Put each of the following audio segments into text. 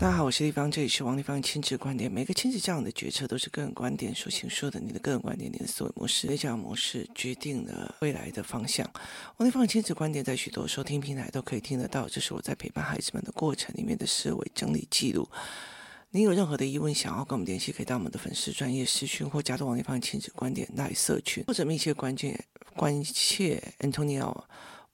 大家好，我是丽芳，这里是王丽芳亲子观点。每个亲子教养的决策都是个人观点所形述的，你的个人观点，你的思维模式，教养模式决定了未来的方向。王丽芳的亲子观点在许多收听平台都可以听得到，这是我在陪伴孩子们的过程里面的思维整理记录。您有任何的疑问想要跟我们联系，可以到我们的粉丝专业私讯或加入王丽芳亲子观点来社群，或者密切关键关切 Antonio。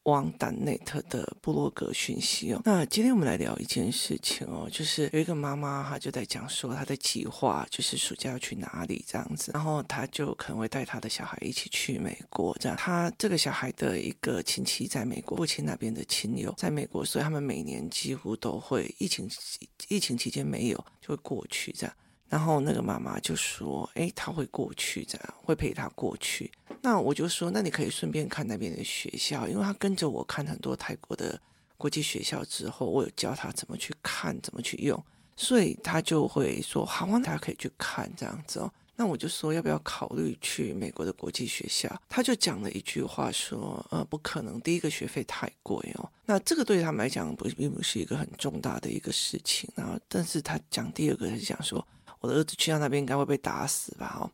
汪丹内特的部落格讯息哦，那今天我们来聊一件事情哦，就是有一个妈妈她就在讲说她的计划，就是暑假要去哪里这样子，然后她就可能会带她的小孩一起去美国这样。她这个小孩的一个亲戚在美国，父亲那边的亲友在美国，所以他们每年几乎都会疫情疫情期间没有就会过去这样。然后那个妈妈就说：“诶，他会过去，这样会陪他过去。”那我就说：“那你可以顺便看那边的学校，因为他跟着我看很多泰国的国际学校之后，我有教他怎么去看，怎么去用，所以他就会说：‘好啊，大家可以去看这样子哦。’那我就说：‘要不要考虑去美国的国际学校？’他就讲了一句话说：‘呃，不可能，第一个学费太贵哦。’那这个对他们来讲不并不是一个很重大的一个事情。然后，但是他讲第二个是讲说。”我的儿子去到那边应该会被打死吧？哦，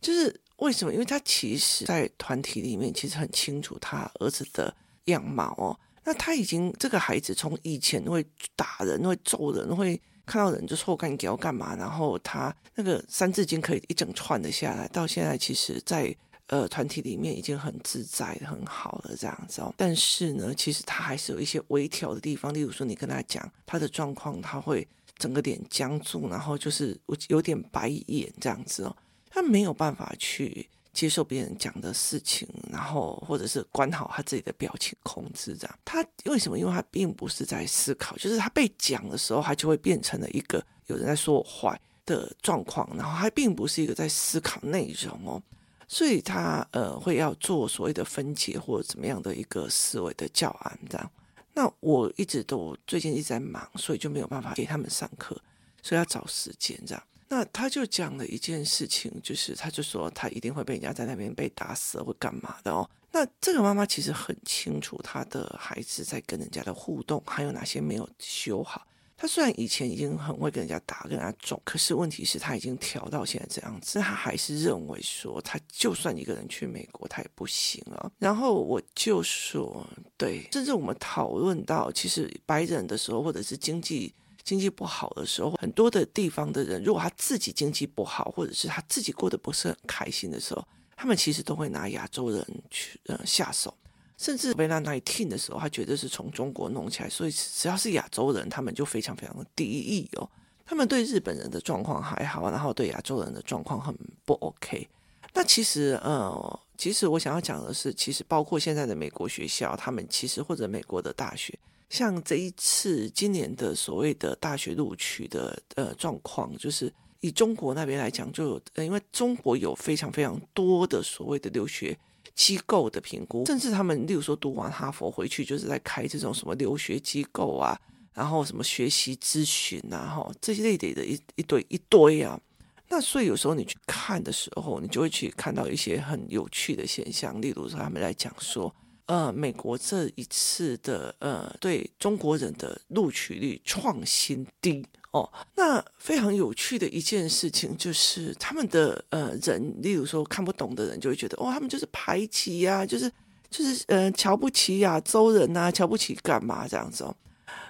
就是为什么？因为他其实，在团体里面其实很清楚他儿子的样貌哦。那他已经这个孩子从以前会打人、会揍人、会看到人就说干你要干嘛，然后他那个三字经可以一整串的下来，到现在其实，在呃团体里面已经很自在、很好了这样子哦。但是呢，其实他还是有一些微调的地方，例如说你跟他讲他的状况，他会。整个脸僵住，然后就是我有点白眼这样子哦，他没有办法去接受别人讲的事情，然后或者是管好他自己的表情控制这样。他为什么？因为他并不是在思考，就是他被讲的时候，他就会变成了一个有人在说我坏的状况，然后他并不是一个在思考内容哦，所以他呃会要做所谓的分解或者怎么样的一个思维的教案这样。那我一直都最近一直在忙，所以就没有办法给他们上课，所以要找时间这样。那他就讲了一件事情，就是他就说他一定会被人家在那边被打死或干嘛的哦。那这个妈妈其实很清楚她的孩子在跟人家的互动还有哪些没有修好。他虽然以前已经很会跟人家打，跟人家撞，可是问题是，他已经调到现在这样子，他还是认为说，他就算一个人去美国，他也不行啊。然后我就说，对，甚至我们讨论到，其实白人的时候，或者是经济经济不好的时候，很多的地方的人，如果他自己经济不好，或者是他自己过得不是很开心的时候，他们其实都会拿亚洲人去呃下手。甚至被他那一听的时候，他觉得是从中国弄起来，所以只要是亚洲人，他们就非常非常的敌意哦。他们对日本人的状况还好，然后对亚洲人的状况很不 OK。那其实，呃，其实我想要讲的是，其实包括现在的美国学校，他们其实或者美国的大学，像这一次今年的所谓的大学录取的呃状况，就是以中国那边来讲，就因为中国有非常非常多的所谓的留学。机构的评估，甚至他们，例如说读完哈佛回去，就是在开这种什么留学机构啊，然后什么学习咨询啊，哈，这些类的一一堆一堆啊。那所以有时候你去看的时候，你就会去看到一些很有趣的现象，例如说他们来讲说，呃，美国这一次的呃对中国人的录取率创新低。哦，那非常有趣的一件事情就是，他们的呃人，例如说看不懂的人，就会觉得哦，他们就是排挤呀、就是就是呃瞧不起亚洲人呐，瞧不起干嘛这样子哦。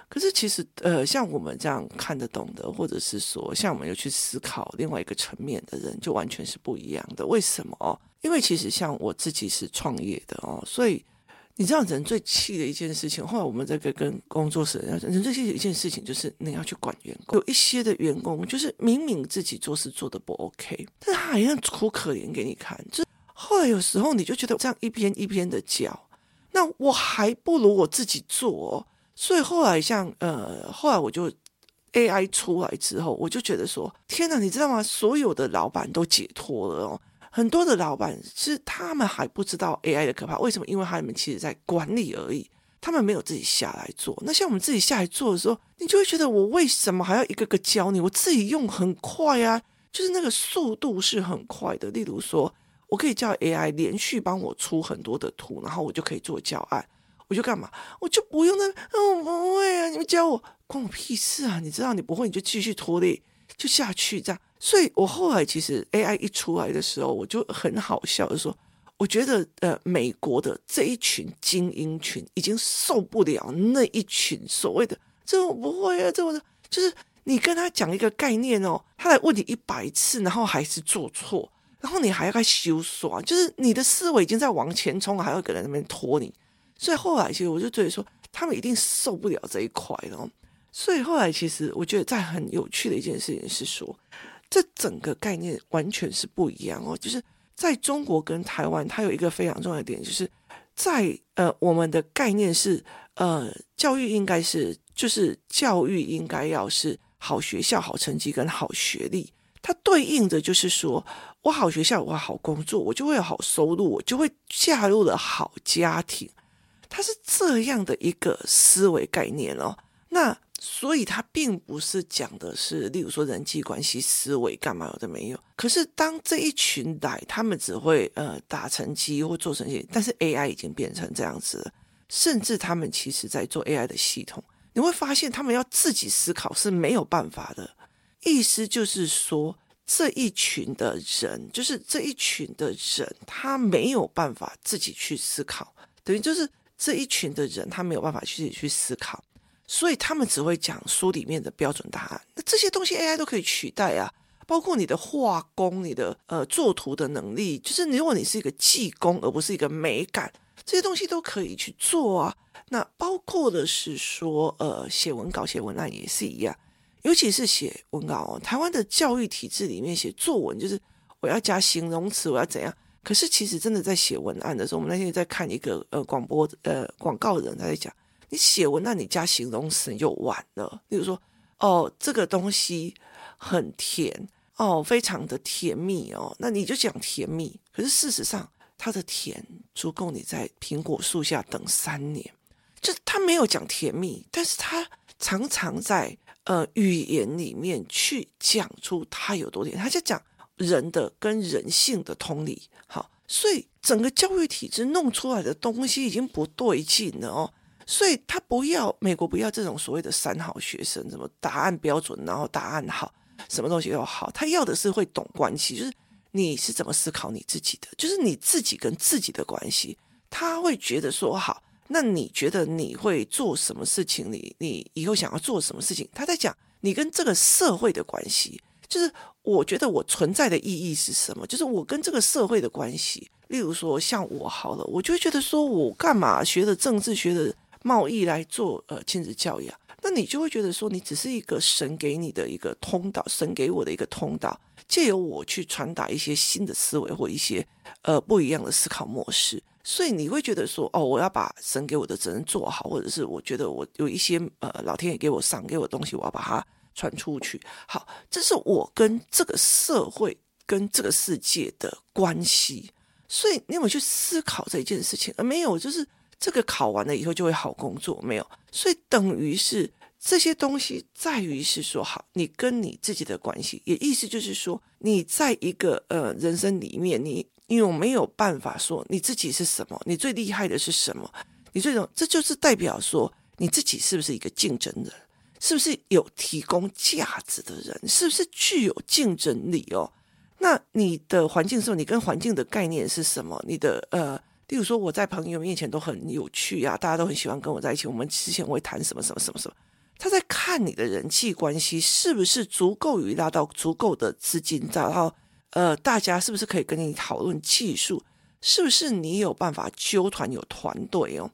可是其实呃，像我们这样看得懂的，或者是说像我们有去思考另外一个层面的人，就完全是不一样的。为什么哦？因为其实像我自己是创业的哦，所以。你知道人最气的一件事情，后来我们在跟跟工作室人，人最气的一件事情就是你要去管员工。有一些的员工就是明明自己做事做得不 OK，但是他还要哭可怜给你看。就是后来有时候你就觉得这样一边一边的教，那我还不如我自己做。所以后来像呃，后来我就 AI 出来之后，我就觉得说，天哪，你知道吗？所有的老板都解脱了哦。很多的老板是他们还不知道 AI 的可怕，为什么？因为他们其实在管理而已，他们没有自己下来做。那像我们自己下来做的时候，你就会觉得我为什么还要一个个教你？我自己用很快啊，就是那个速度是很快的。例如说，我可以叫 AI 连续帮我出很多的图，然后我就可以做教案。我就干嘛？我就不用那，嗯，我不会啊，你们教我，关我屁事啊！你知道你不会，你就继续拖累，就下去这样。所以我后来其实 AI 一出来的时候，我就很好笑的说，我觉得呃，美国的这一群精英群已经受不了那一群所谓的这我不会啊，这我就是你跟他讲一个概念哦，他来问你一百次，然后还是做错。然后你还要该修刷，就是你的思维已经在往前冲，还要有人在那边拖你。所以后来其实我就觉得说，他们一定受不了这一块了。所以后来其实我觉得在很有趣的一件事情是说，这整个概念完全是不一样哦。就是在中国跟台湾，它有一个非常重要的点，就是在呃我们的概念是呃教育应该是就是教育应该要是好学校、好成绩跟好学历。它对应的就是说，我好学校，我好工作，我就会有好收入，我就会嫁入了好家庭。它是这样的一个思维概念哦。那所以它并不是讲的是，例如说人际关系思维干嘛有的没有。可是当这一群来，他们只会呃打成绩或做成绩，但是 AI 已经变成这样子了，甚至他们其实在做 AI 的系统，你会发现他们要自己思考是没有办法的。意思就是说，这一群的人，就是这一群的人，他没有办法自己去思考，等于就是这一群的人，他没有办法去自己去思考，所以他们只会讲书里面的标准答案。那这些东西 AI 都可以取代啊，包括你的画工、你的呃作图的能力，就是如果你是一个技工而不是一个美感，这些东西都可以去做啊。那包括的是说，呃，写文稿、写文案也是一样。尤其是写文稿哦，台湾的教育体制里面写作文就是我要加形容词，我要怎样？可是其实真的在写文案的时候，我们那天在看一个呃广播呃广告人他在讲，你写文那你加形容词你就完了。例如说，哦，这个东西很甜哦，非常的甜蜜哦，那你就讲甜蜜。可是事实上，它的甜足够你在苹果树下等三年。就他没有讲甜蜜，但是他常常在。呃，语言里面去讲出他有多甜，他就讲人的跟人性的通理。好，所以整个教育体制弄出来的东西已经不对劲了哦。所以他不要美国不要这种所谓的三好学生，什么答案标准，然后答案好，什么东西都好。他要的是会懂关系，就是你是怎么思考你自己的，就是你自己跟自己的关系。他会觉得说好。那你觉得你会做什么事情？你你以后想要做什么事情？他在讲你跟这个社会的关系，就是我觉得我存在的意义是什么？就是我跟这个社会的关系。例如说，像我好了，我就觉得说我干嘛学的政治、学的贸易来做呃亲子教育？那你就会觉得说，你只是一个神给你的一个通道，神给我的一个通道，借由我去传达一些新的思维或一些呃不一样的思考模式。所以你会觉得说，哦，我要把神给我的责任做好，或者是我觉得我有一些呃，老天爷给我赏给我东西，我要把它传出去。好，这是我跟这个社会跟这个世界的关系。所以你有没有去思考这件事情？而没有，就是这个考完了以后就会好工作，没有。所以等于是这些东西在于是说，好，你跟你自己的关系，也意思就是说，你在一个呃人生里面，你。有没有办法说你自己是什么，你最厉害的是什么，你这种这就是代表说你自己是不是一个竞争人，是不是有提供价值的人，是不是具有竞争力哦？那你的环境是什么？你跟环境的概念是什么？你的呃，例如说我在朋友面前都很有趣啊，大家都很喜欢跟我在一起。我们之前会谈什么什么什么什么，他在看你的人际关系是不是足够于拉到足够的资金，找到。呃，大家是不是可以跟你讨论技术？是不是你有办法揪团有团队哦？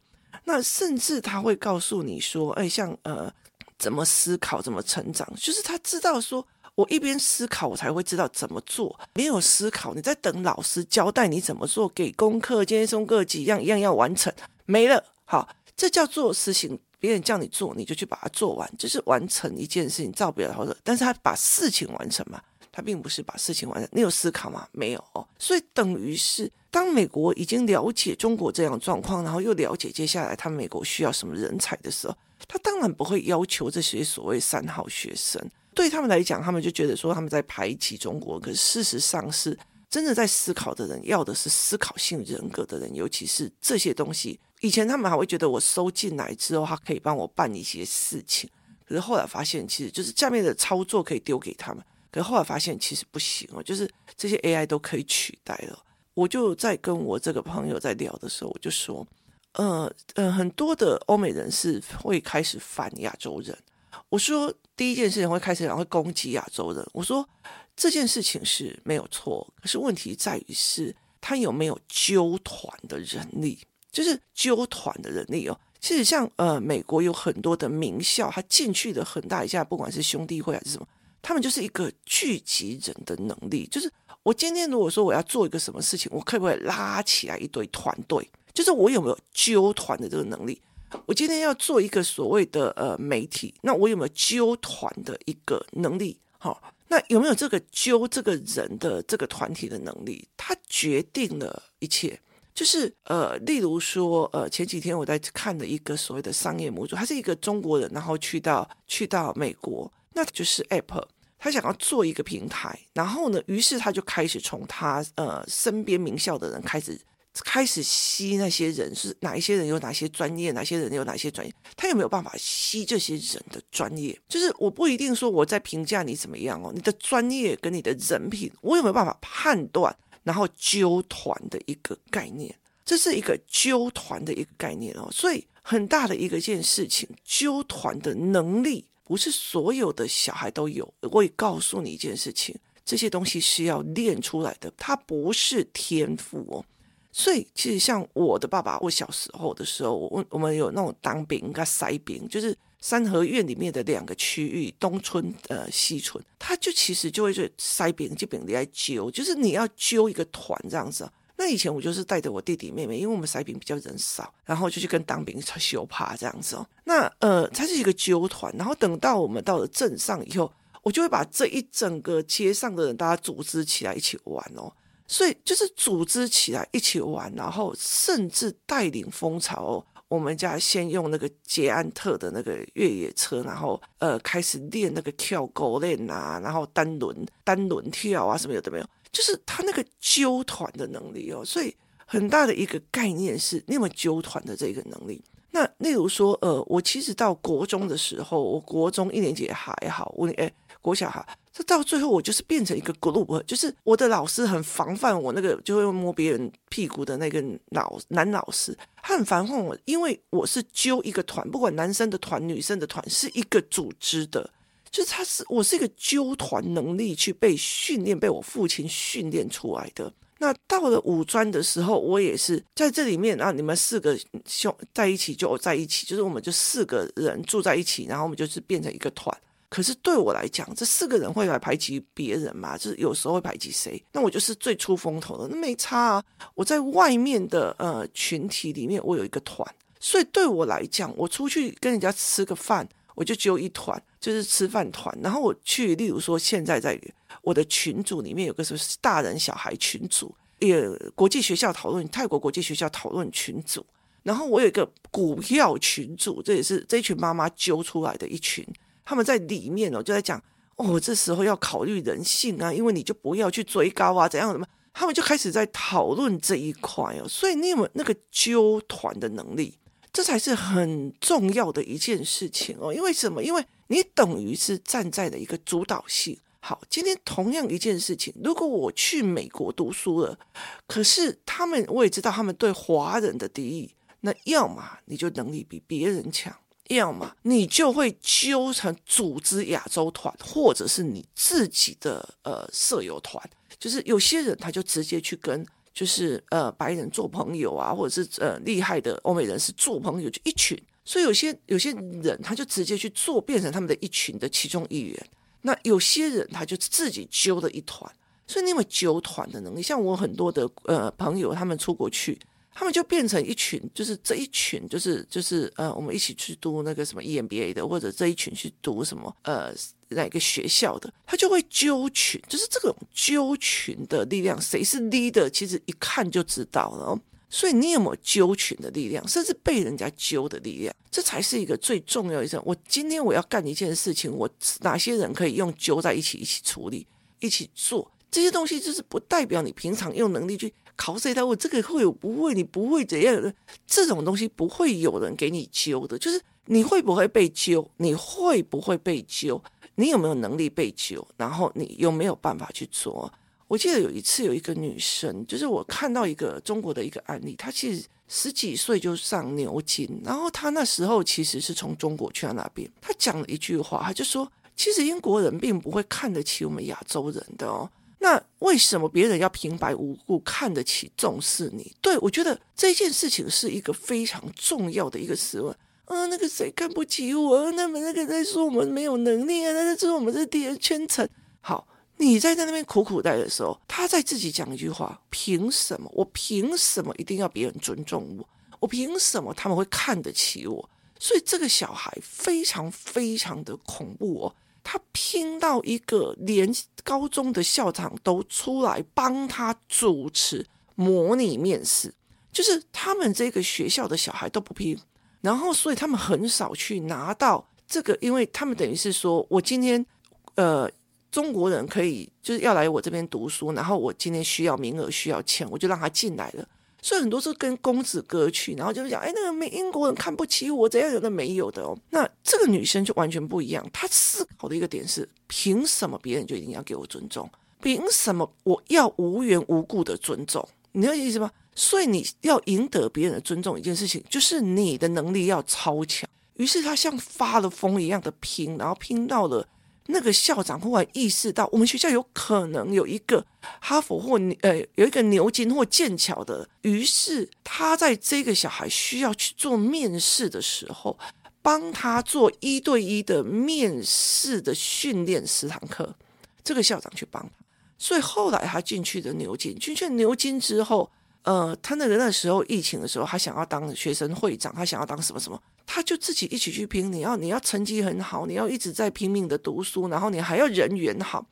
那甚至他会告诉你说，哎，像呃，怎么思考，怎么成长，就是他知道说，我一边思考，我才会知道怎么做。没有思考，你在等老师交代你怎么做，给功课，今天功课几样，一样要完成，没了。好，这叫做实行。别人叫你做，你就去把它做完，就是完成一件事情，照别人好的。但是他把事情完成嘛。他并不是把事情完成，你有思考吗？没有，所以等于是当美国已经了解中国这样状况，然后又了解接下来他美国需要什么人才的时候，他当然不会要求这些所谓三好学生。对他们来讲，他们就觉得说他们在排挤中国，可事实上是真的在思考的人，要的是思考性人格的人，尤其是这些东西以前他们还会觉得我收进来之后，他可以帮我办一些事情。可是后来发现，其实就是下面的操作可以丢给他们。可是后来发现，其实不行哦，就是这些 AI 都可以取代了。我就在跟我这个朋友在聊的时候，我就说，呃呃，很多的欧美人士会开始反亚洲人。我说第一件事情会开始然后攻击亚洲人。我说这件事情是没有错，可是问题在于是他有没有纠团的人力，就是纠团的人力哦。其实像呃美国有很多的名校，他进去的很大一下，不管是兄弟会还是什么，他们就是一个聚集人的能力。就是我今天如果说我要做一个什么事情，我可不可以拉起来一堆团队？就是我有没有纠团的这个能力？我今天要做一个所谓的呃媒体，那我有没有揪团的一个能力？好、那有没有这个揪这个人的这个团体的能力？它决定了一切。就是呃，例如说呃，前几天我在看的一个所谓的商业模组，他是一个中国人，然后去到去到美国，那就是 Apple，他想要做一个平台，然后呢，于是他就开始从他呃身边名校的人开始。开始吸那些人是哪一些人，有哪些专业，哪些人有哪些专业，他有没有办法吸这些人的专业？就是我不一定说我在评价你怎么样哦，你的专业跟你的人品，我有没有办法判断？然后揪团的一个概念，这是一个揪团的一个概念哦。所以很大的一个件事情，揪团的能力不是所有的小孩都有。我也告诉你一件事情，这些东西是要练出来的，它不是天赋哦。所以，其实像我的爸爸，我小时候的时候，我我们有那种当兵跟塞兵，就是三合院里面的两个区域，东村呃西村，他就其实就会去塞兵，就兵你来揪，就是你要揪一个团这样子。那以前我就是带着我弟弟妹妹，因为我们塞兵比较人少，然后就去跟当兵修爬这样子哦。那呃，它是一个揪团，然后等到我们到了镇上以后，我就会把这一整个街上的人大家组织起来一起玩哦。所以就是组织起来一起玩，然后甚至带领风潮哦。我们家先用那个捷安特的那个越野车，然后呃开始练那个跳狗链啊，然后单轮单轮跳啊什么有的没有，就是他那个揪团的能力哦。所以很大的一个概念是你有没有揪团的这个能力。那例如说呃，我其实到国中的时候，我国中一年级还好，我哎。国小哈，这到最后我就是变成一个 group，就是我的老师很防范我那个就会摸别人屁股的那个老男老师，他很防范我，因为我是揪一个团，不管男生的团、女生的团，是一个组织的，就是他是我是一个揪团能力去被训练，被我父亲训练出来的。那到了五专的时候，我也是在这里面啊，你们四个兄在一起就在一起，就是我们就四个人住在一起，然后我们就是变成一个团。可是对我来讲，这四个人会来排挤别人嘛？就是有时候会排挤谁？那我就是最出风头的，那没差啊。我在外面的呃群体里面，我有一个团，所以对我来讲，我出去跟人家吃个饭，我就只有一团，就是吃饭团。然后我去，例如说现在在我的群组里面有个什么大人小孩群组，也国际学校讨论泰国国际学校讨论群组，然后我有一个股票群组，这也是这群妈妈揪出来的一群。他们在里面哦，就在讲哦，这时候要考虑人性啊，因为你就不要去追高啊，怎样怎么？他们就开始在讨论这一块哦。所以你有没有那个揪团的能力？这才是很重要的一件事情哦。因为什么？因为你等于是站在了一个主导性。好，今天同样一件事情，如果我去美国读书了，可是他们我也知道他们对华人的敌意，那要么你就能力比别人强。要么你就会揪成组织亚洲团，或者是你自己的呃舍友团，就是有些人他就直接去跟就是呃白人做朋友啊，或者是呃厉害的欧美人士做朋友，就一群。所以有些有些人他就直接去做，变成他们的一群的其中一员。那有些人他就自己揪了一团，所以你有没有揪团的能力？像我很多的呃朋友，他们出国去。他们就变成一群，就是这一群，就是就是呃，我们一起去读那个什么 EMBA 的，或者这一群去读什么呃哪个学校的，他就会揪群，就是这种揪群的力量，谁是 leader，其实一看就知道了。所以你有没有揪群的力量，甚至被人家揪的力量，这才是一个最重要一件。我今天我要干一件事情，我哪些人可以用揪在一起一起处理，一起做这些东西，就是不代表你平常用能力去。考谁的？我这个会有不会？你不会怎样的？这种东西不会有人给你揪的，就是你会不会被揪？你会不会被揪？你有没有能力被揪？然后你有没有办法去做？我记得有一次有一个女生，就是我看到一个中国的一个案例，她其实十几岁就上牛津，然后她那时候其实是从中国去到那边，她讲了一句话，她就说：“其实英国人并不会看得起我们亚洲人的哦，那为什么别人要平白无故看得起、重视你？”对，我觉得这件事情是一个非常重要的一个思问。嗯、呃，那个谁看不起我？那么那个在说我们没有能力啊，那在说我们是第二圈层。好。你在在那边苦苦待的时候，他在自己讲一句话：凭什么？我凭什么一定要别人尊重我？我凭什么他们会看得起我？所以这个小孩非常非常的恐怖哦，他拼到一个连高中的校长都出来帮他主持模拟面试，就是他们这个学校的小孩都不拼，然后所以他们很少去拿到这个，因为他们等于是说我今天呃。中国人可以就是要来我这边读书，然后我今天需要名额需要钱，我就让他进来了。所以很多是跟公子哥去，然后就是讲，哎，那个美英国人看不起我，怎样有的没有的哦。那这个女生就完全不一样，她思考的一个点是：凭什么别人就一定要给我尊重？凭什么我要无缘无故的尊重？你知道意思吗？所以你要赢得别人的尊重，一件事情就是你的能力要超强。于是她像发了疯一样的拼，然后拼到了。那个校长忽然意识到，我们学校有可能有一个哈佛或呃有一个牛津或剑桥的，于是他在这个小孩需要去做面试的时候，帮他做一对一的面试的训练十堂课，这个校长去帮他，所以后来他进去的牛津，进去牛津之后。呃，他那个那时候疫情的时候，他想要当学生会长，他想要当什么什么，他就自己一起去拼。你要你要成绩很好，你要一直在拼命的读书，然后你还要人缘好，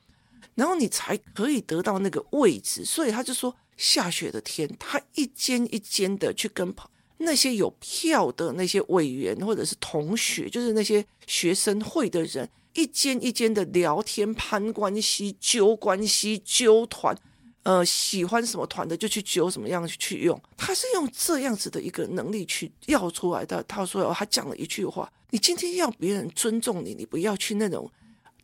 然后你才可以得到那个位置。所以他就说，下雪的天，他一间一间的去跟那些有票的那些委员或者是同学，就是那些学生会的人，一间一间的聊天、攀关系、揪关系、纠团。呃，喜欢什么团的就去揪什么样去用，他是用这样子的一个能力去要出来的。他说哦，他讲了一句话：你今天要别人尊重你，你不要去那种，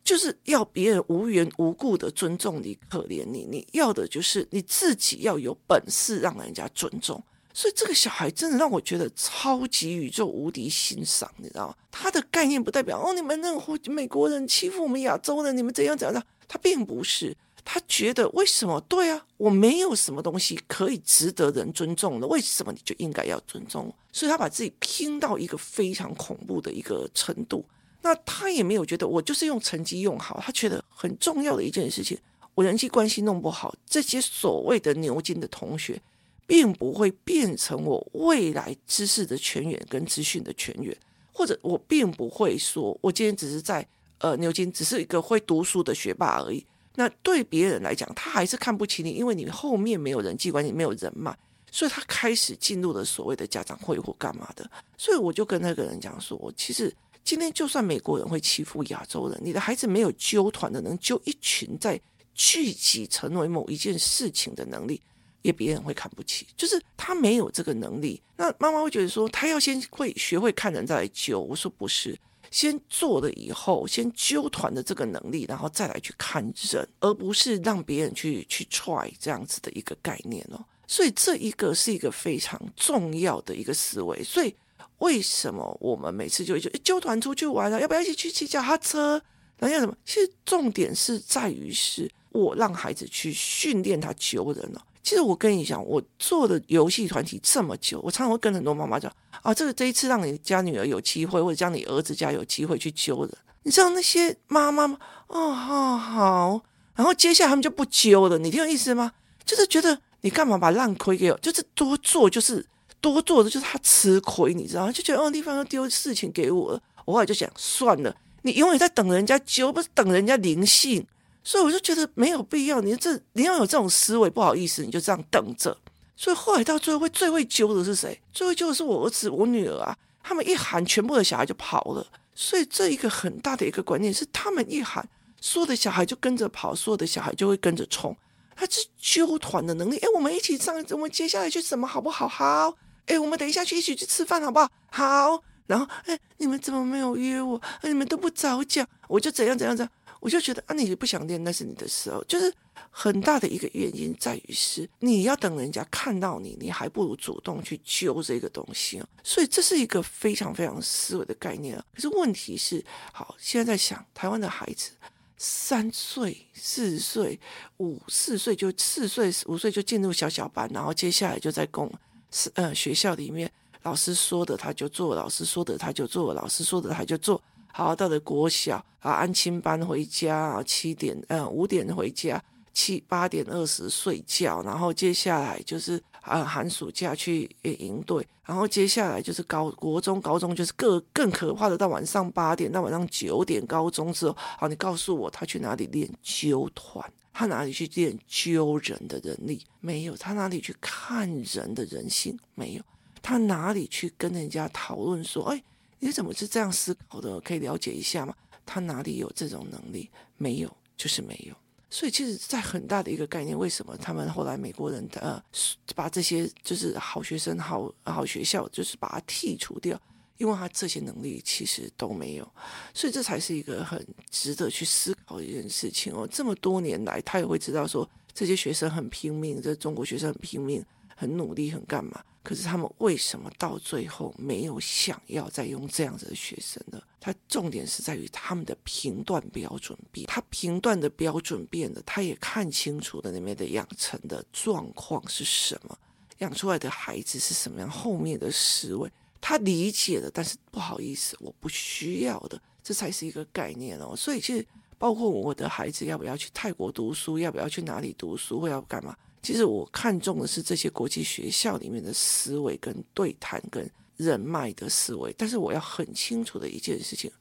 就是要别人无缘无故的尊重你、可怜你。你要的就是你自己要有本事让人家尊重。所以这个小孩真的让我觉得超级宇宙无敌欣赏，你知道吗？他的概念不代表哦，你们那个美国人欺负我们亚洲人，你们怎样怎样，他并不是。他觉得为什么？对啊，我没有什么东西可以值得人尊重的，为什么你就应该要尊重我？所以他把自己拼到一个非常恐怖的一个程度。那他也没有觉得我就是用成绩用好，他觉得很重要的一件事情，我人际关系弄不好，这些所谓的牛津的同学，并不会变成我未来知识的泉源跟资讯的泉源，或者我并不会说我今天只是在呃牛津只是一个会读书的学霸而已。那对别人来讲，他还是看不起你，因为你后面没有人际关系，没有人脉，所以他开始进入了所谓的家长会或干嘛的。所以我就跟那个人讲说，其实今天就算美国人会欺负亚洲人，你的孩子没有揪团的能揪一群在聚集成为某一件事情的能力，也别人会看不起，就是他没有这个能力。那妈妈会觉得说，他要先会学会看人再来揪。我说不是。先做了以后，先揪团的这个能力，然后再来去看人，而不是让别人去去 try 这样子的一个概念哦。所以这一个是一个非常重要的一个思维。所以为什么我们每次就会就揪团出去玩了，要不要一起去骑脚踏车？然后要什么？其实重点是在于是我让孩子去训练他揪人了。其实我跟你讲，我做的游戏团体这么久，我常常会跟很多妈妈讲啊，这个这一次让你家女儿有机会，或者让你儿子家有机会去揪人。你知道那些妈妈吗？哦，好好，然后接下来他们就不揪了。你听我意思吗？就是觉得你干嘛把烂亏给我？就是多做，就是多做的，就是他吃亏，你知道？就觉得哦，地方又丢事情给我了。我后来就想，算了，你永远在等人家揪，不是等人家灵性。所以我就觉得没有必要，你这你要有这种思维，不好意思，你就这样等着。所以后来到最后会最会揪的是谁？最会揪的是我儿子、我女儿啊！他们一喊，全部的小孩就跑了。所以这一个很大的一个观念是，他们一喊，所有的小孩就跟着跑，所有的小孩就会跟着冲。他是揪团的能力。哎，我们一起上，我们接下来去什么好不好？好。哎，我们等一下去一起去吃饭好不好？好。然后，哎，你们怎么没有约我？你们都不早讲，我就怎样怎样怎样。我就觉得啊，你不想练那是你的事哦。就是很大的一个原因在于是你要等人家看到你，你还不如主动去揪这个东西。所以这是一个非常非常思维的概念啊。可是问题是，好，现在在想台湾的孩子，三岁、四岁、五四岁就四岁、五岁就进入小小班，然后接下来就在公是呃学校里面，老师说的他就做，老师说的他就做，老师说的他就做。好，到了国小啊，安亲班回家啊，七点呃五点回家，七八点二十睡觉，然后接下来就是啊寒暑假去营队，然后接下来就是高国中高中就是更更可怕的，到晚上八点到晚上九点，高中之后，好，你告诉我他去哪里练揪团？他哪里去练揪人的能力？没有，他哪里去看人的人性？没有，他哪里去跟人家讨论说，哎？你怎么是这样思考的？可以了解一下吗？他哪里有这种能力？没有，就是没有。所以，其实，在很大的一个概念，为什么他们后来美国人呃把这些就是好学生、好好学校，就是把它剔除掉？因为他这些能力其实都没有。所以，这才是一个很值得去思考的一件事情哦。这么多年来，他也会知道说，这些学生很拼命，这中国学生很拼命。很努力，很干嘛？可是他们为什么到最后没有想要再用这样子的学生呢？他重点是在于他们的评断标准变，他评断的标准变了，他也看清楚了里面的养成的状况是什么，养出来的孩子是什么样，后面的思维他理解了，但是不好意思，我不需要的，这才是一个概念哦。所以其实包括我的孩子要不要去泰国读书，要不要去哪里读书，或要干嘛？其实我看重的是这些国际学校里面的思维跟对谈跟人脉的思维，但是我要很清楚的一件事情，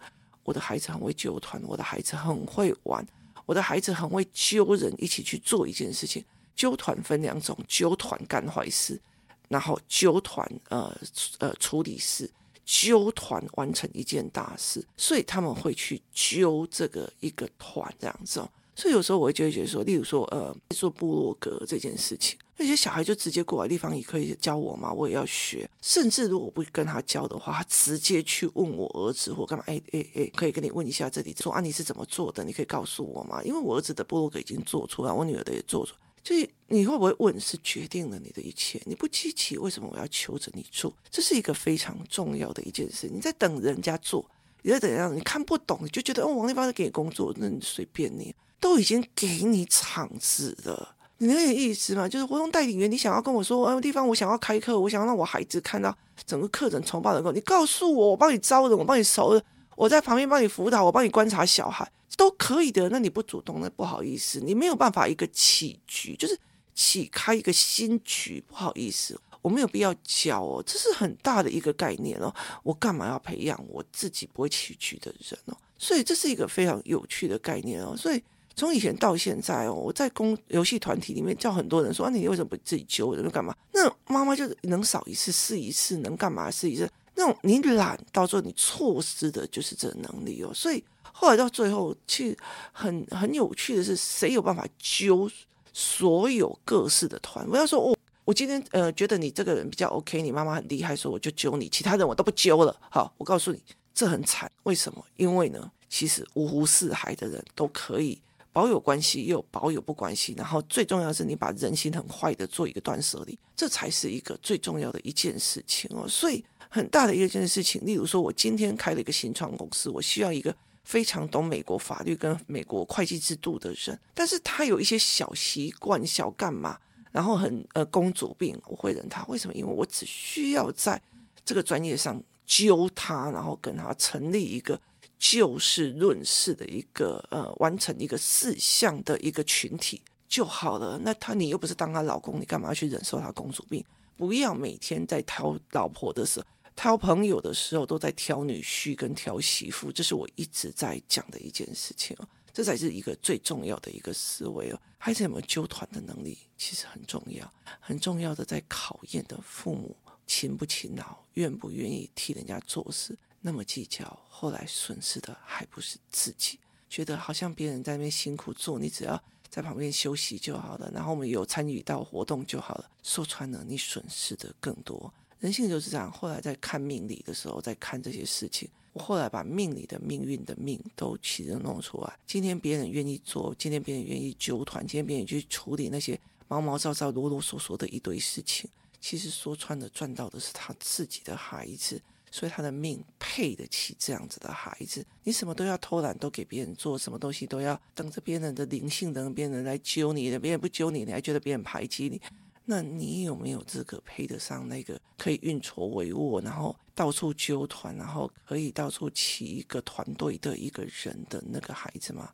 我的孩子很会揪团，我的孩子很会玩，我的孩子很会揪人一起去做一件事情。揪团分两种，揪团干坏事，然后揪团呃呃处理事，揪团完成一件大事，所以他们会去揪这个一个团这样子。所以有时候我会觉得说，例如说，呃，做部落格这件事情，那些小孩就直接过来，地方也可以教我吗？我也要学。甚至如果不跟他教的话，他直接去问我儿子或干嘛？哎哎哎，可以跟你问一下这里，说啊，你是怎么做的？你可以告诉我吗？因为我儿子的部落格已经做出来，我女儿的也做出来。所以你会不会问，是决定了你的一切。你不积极，为什么我要求着你做？这是一个非常重要的一件事。你在等人家做，你在等人家，你看不懂，你就觉得哦，王丽芳在给你工作，那你随便你。都已经给你场子了，你能有意思吗？就是活动带领员，你想要跟我说，呃，地方我想要开课，我想要让我孩子看到整个课程重报的时候，你告诉我，我帮你招人，我帮你熟人，我在旁边帮你辅导，我帮你观察小孩，都可以的。那你不主动，那不好意思，你没有办法一个起局，就是起开一个新局，不好意思，我没有必要教哦，这是很大的一个概念哦。我干嘛要培养我自己不会起局的人哦？所以这是一个非常有趣的概念哦，所以。从以前到现在哦，我在公游戏团体里面叫很多人说啊，你为什么不自己揪人干嘛？那妈妈就能少一次是一次，能干嘛是一次。那种你懒，到时候你错失的就是这能力哦。所以后来到最后，其实很很有趣的是，谁有办法揪所有各式的团？不要说哦，我今天呃觉得你这个人比较 OK，你妈妈很厉害，说我就揪你，其他人我都不揪了。好，我告诉你，这很惨。为什么？因为呢，其实五湖四海的人都可以。保有关系，又保有不关系，然后最重要的是你把人心很坏的做一个断舍离，这才是一个最重要的一件事情哦。所以很大的一件事情，例如说，我今天开了一个新创公司，我需要一个非常懂美国法律跟美国会计制度的人，但是他有一些小习惯、小干嘛，然后很呃公主病，我会忍他。为什么？因为我只需要在这个专业上揪他，然后跟他成立一个。就事论事的一个呃，完成一个事项的一个群体就好了。那他你又不是当他老公，你干嘛要去忍受他公主病？不要每天在挑老婆的时候、挑朋友的时候都在挑女婿跟挑媳妇，这是我一直在讲的一件事情哦。这才是一个最重要的一个思维哦。孩子有没有纠团的能力，其实很重要，很重要的在考验的父母勤不勤劳，愿不愿意替人家做事。那么计较，后来损失的还不是自己？觉得好像别人在那边辛苦做，你只要在旁边休息就好了，然后我们有参与到活动就好了。说穿了，你损失的更多。人性就是这样。后来在看命理的时候，在看这些事情，我后来把命理的命运的命都其实弄出来。今天别人愿意做，今天别人愿意纠团，今天别人去处理那些毛毛躁躁、啰啰嗦嗦的一堆事情，其实说穿了，赚到的是他自己的孩子。所以他的命配得起这样子的孩子。你什么都要偷懒，都给别人做，什么东西都要等着别人的灵性，等着别人来揪你，别人不揪你，你还觉得别人排挤你，那你有没有资格配得上那个可以运筹帷幄，然后到处揪团，然后可以到处起一个团队的一个人的那个孩子吗？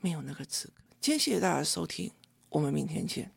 没有那个资格。今天谢谢大家收听，我们明天见。